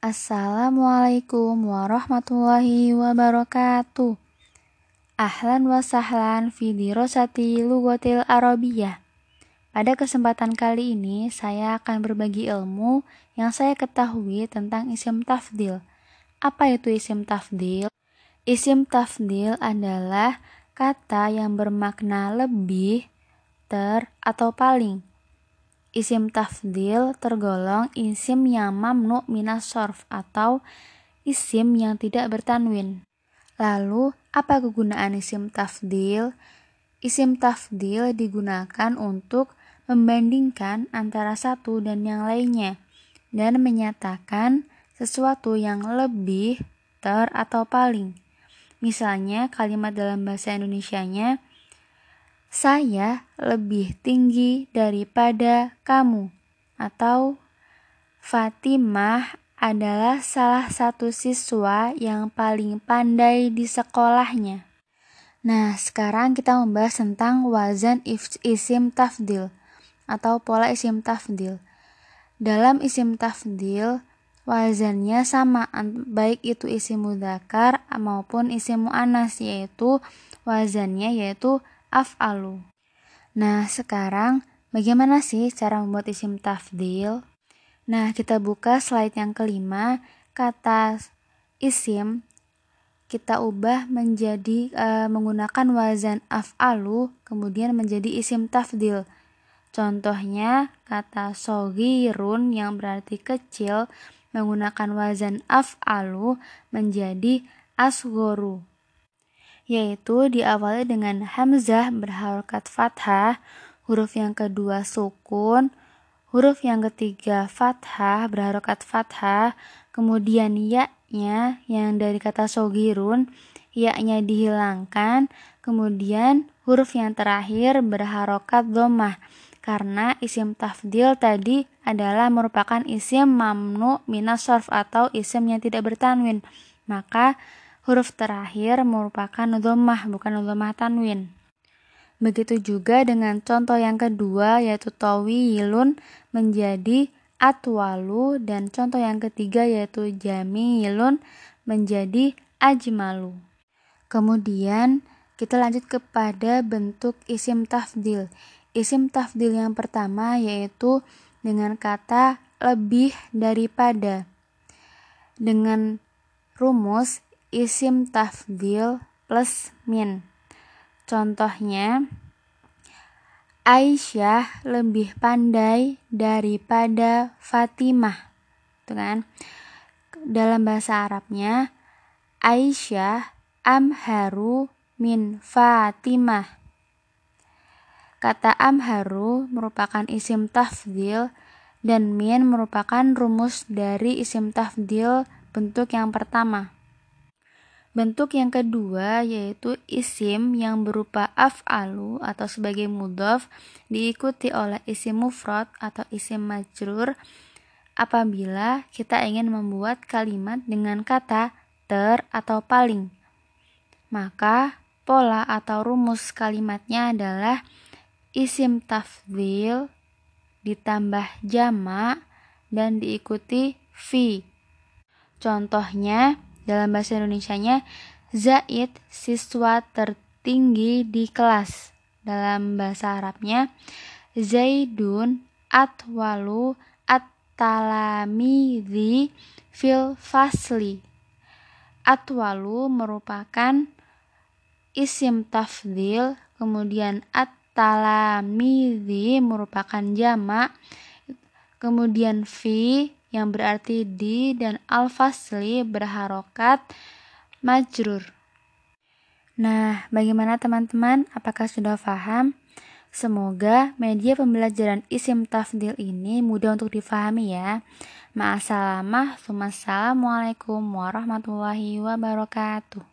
Assalamualaikum warahmatullahi wabarakatuh. Ahlan wa sahlan fi dirosati lugotil arabiyah. Pada kesempatan kali ini, saya akan berbagi ilmu yang saya ketahui tentang isim tafdil. Apa itu isim tafdil? Isim tafdil adalah kata yang bermakna lebih, ter, atau paling Isim tafdil tergolong isim yang mamnu minas sorf atau isim yang tidak bertanwin. Lalu, apa kegunaan isim tafdil? Isim tafdil digunakan untuk membandingkan antara satu dan yang lainnya dan menyatakan sesuatu yang lebih, ter, atau paling. Misalnya kalimat dalam bahasa Indonesianya saya lebih tinggi daripada kamu, atau Fatimah adalah salah satu siswa yang paling pandai di sekolahnya. Nah, sekarang kita membahas tentang wazan isim tafdil atau pola isim tafdil. Dalam isim tafdil, wazannya sama baik itu isim mudakar maupun isim muannas yaitu wazannya yaitu af'alu. Nah, sekarang bagaimana sih cara membuat isim tafdil? Nah, kita buka slide yang kelima, kata isim kita ubah menjadi e, menggunakan wazan af'alu kemudian menjadi isim tafdil. Contohnya kata sogirun yang berarti kecil menggunakan wazan af'alu menjadi asgoru yaitu diawali dengan hamzah berharokat fathah, huruf yang kedua sukun, huruf yang ketiga fathah berharokat fathah, kemudian ya-nya yang dari kata sogirun, ya-nya dihilangkan, kemudian huruf yang terakhir berharokat domah karena isim tafdil tadi adalah merupakan isim mamnu minas sorf atau isim yang tidak bertanwin. Maka huruf terakhir merupakan dhammah bukan dhammah tanwin. Begitu juga dengan contoh yang kedua yaitu tawilun menjadi atwalu dan contoh yang ketiga yaitu jamilun menjadi ajmalu. Kemudian kita lanjut kepada bentuk isim tafdil. Isim tafdil yang pertama yaitu dengan kata lebih daripada. Dengan rumus isim tafdil plus min. Contohnya, Aisyah lebih pandai daripada Fatimah. Tuh kan? Dalam bahasa Arabnya, Aisyah amharu min Fatimah. Kata amharu merupakan isim tafdil dan min merupakan rumus dari isim tafdil bentuk yang pertama. Bentuk yang kedua yaitu isim yang berupa af'alu atau sebagai mudhof diikuti oleh isim mufrad atau isim majrur apabila kita ingin membuat kalimat dengan kata ter atau paling. Maka pola atau rumus kalimatnya adalah isim tafdhil ditambah jama dan diikuti fi. Contohnya dalam bahasa Indonesianya, Zaid siswa tertinggi di kelas. Dalam bahasa Arabnya, Zaidun atwalu at-talamidhi fil fasli. Atwalu merupakan isim tafdil, kemudian at-talamidhi merupakan jamak, kemudian fi yang berarti di dan al-fasli berharokat majrur. Nah, bagaimana teman-teman? Apakah sudah paham? Semoga media pembelajaran isim tafdil ini mudah untuk difahami ya. Ma'asalamah, Assalamualaikum warahmatullahi wabarakatuh.